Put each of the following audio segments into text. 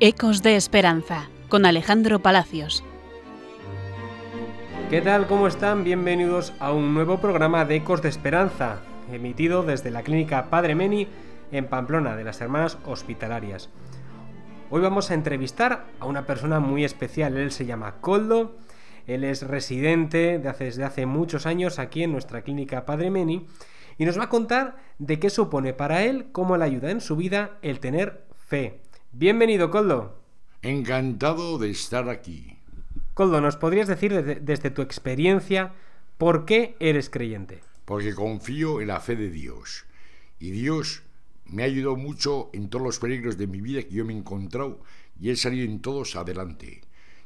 Ecos de Esperanza, con Alejandro Palacios. ¿Qué tal? ¿Cómo están? Bienvenidos a un nuevo programa de Ecos de Esperanza, emitido desde la clínica Padre Meni en Pamplona, de las Hermanas Hospitalarias. Hoy vamos a entrevistar a una persona muy especial, él se llama Coldo, él es residente de hace, desde hace muchos años aquí en nuestra clínica Padre Meni y nos va a contar de qué supone para él, cómo le ayuda en su vida el tener fe. Bienvenido, Coldo. Encantado de estar aquí. Coldo, ¿nos podrías decir desde, desde, tu experiencia por qué eres creyente? Porque confío en la fe de Dios. Y Dios me ha ayudado mucho en todos los peligros de mi vida que yo me he encontrado y he salido en todos adelante.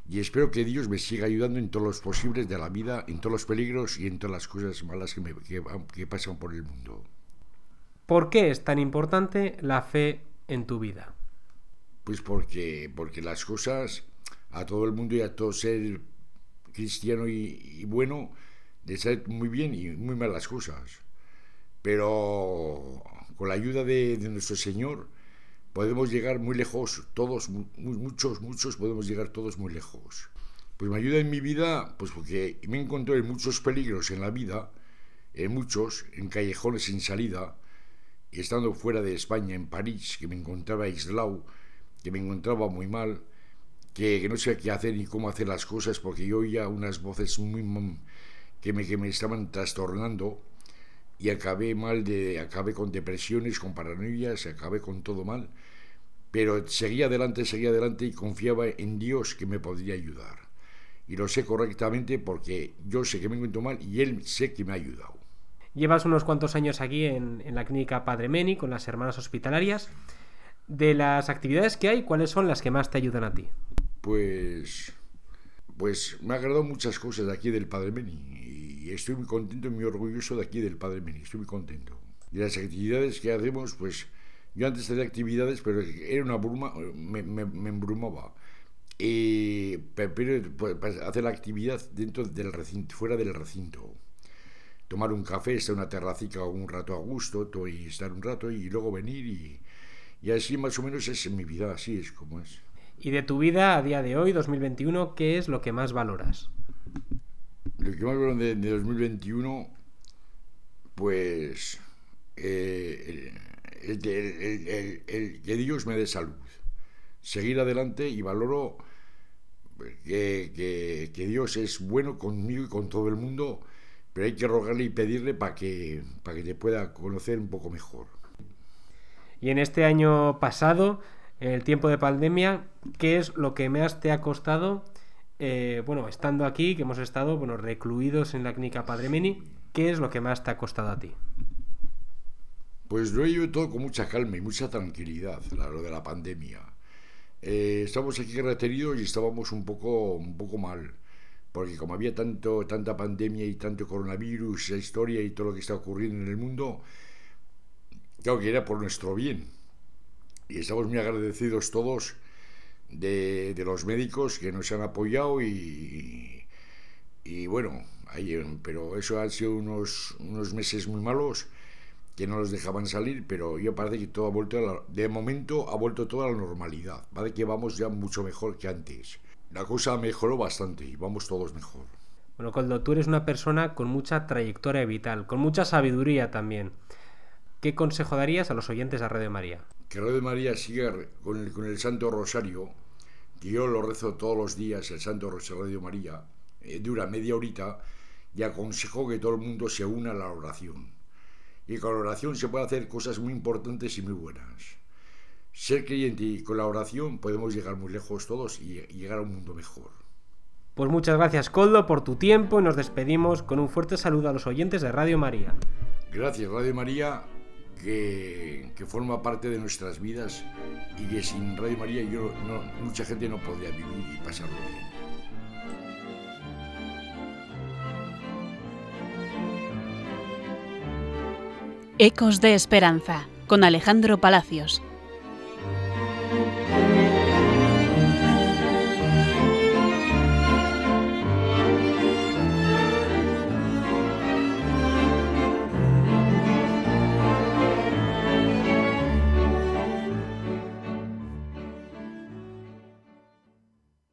Y espero que Dios me siga ayudando en todos los posibles de la vida, en todos los peligros y en todas las cosas malas que, me, que, que pasan por el mundo. ¿Por qué es tan importante la fe en tu vida? Pues porque, porque las cosas, a todo el mundo y a todo ser cristiano y, y bueno, de ser muy bien y muy mal las cosas. Pero con la ayuda de, de nuestro Señor podemos llegar muy lejos, todos, muy, muchos, muchos podemos llegar todos muy lejos. Pues me ayuda en mi vida, pues porque me encontré en muchos peligros en la vida, en muchos, en callejones sin salida, y estando fuera de España, en París, que me encontraba aislado, que me encontraba muy mal, que, que, no sabía qué hacer ni cómo hacer las cosas porque yo oía unas voces muy que me, que me estaban trastornando y acabé mal de acabé con depresiones, con paranoias, acabé con todo mal, pero seguía adelante, seguía adelante y confiaba en Dios que me podría ayudar. Y lo sé correctamente porque yo sé que me encuentro mal y él sé que me ha ayudado. Llevas unos cuantos años aquí en, en la clínica Padre Meni con las hermanas hospitalarias de las actividades que hay, ¿cuáles son las que más te ayudan a ti? Pues, pues me ha agradado muchas cosas aquí del Padre Meni y estoy muy contento y muy orgulloso de aquí del Padre Meni, estoy muy contento. Y las actividades que hacemos, pues yo antes tenía actividades, pero era una bruma, me, embrumaba. Y prefiero pues, hacer la actividad dentro del recinto, fuera del recinto. Tomar un café, estar en una terracica un rato a gusto, y estar un rato y luego venir y, y así más o menos es en mi vida, así es como es. Y de tu vida a día de hoy, 2021, ¿qué es lo que más valoras? Lo que más valoro de, de 2021, pues eh, el, el, el, el, que Dios me dé salud. Seguir adelante y valoro que, que, que, Dios es bueno conmigo y con todo el mundo, pero hay que rogarle y pedirle para que, para que te pueda conocer un poco mejor. Y en este año pasado, el tiempo de pandemia, ¿qué es lo que más te ha costado? Eh, bueno, estando aquí, que hemos estado bueno, recluidos en la clínica Padre Meni, ¿qué es lo que más te ha costado a ti? Pues lo he llevado todo con mucha calma y mucha tranquilidad, lo de la pandemia. Eh, estamos aquí retenidos y estábamos un poco, un poco mal, porque como había tanto, tanta pandemia y tanto coronavirus, la historia y todo lo que está ocurriendo en el mundo, claro que era por nuestro bien. Y estamos muy agradecidos todos de, los médicos que nos han apoyado y, y bueno, ahí, pero eso han sido unos, unos meses muy malos que no los dejaban salir, pero yo parece que todo ha vuelto, a la, de momento ha vuelto toda la normalidad, parece que vamos ya mucho mejor que antes. La cosa mejoró bastante y vamos todos mejor. Bueno, Coldo, tú eres una persona con mucha trayectoria vital, con mucha sabiduría también. ¿Qué consejo darías a los oyentes de Radio María? Que Radio María siga con el, con el Santo Rosario, que yo lo rezo todos los días, el Santo Rosario Radio María, eh, dura media horita, y aconsejo que todo el mundo se una a la oración. Y con la oración se puede hacer cosas muy importantes y muy buenas. Ser creyente y con la oración podemos llegar muy lejos todos y, y llegar a un mundo mejor. Pues muchas gracias, Coldo, por tu tiempo y nos despedimos con un fuerte saludo a los oyentes de Radio María. Gracias, Radio María que, forma parte de nuestras vidas y que sin Radio María mucha gente no podría vivir y pasarlo bien. Ecos de Esperanza con Alejandro Palacios.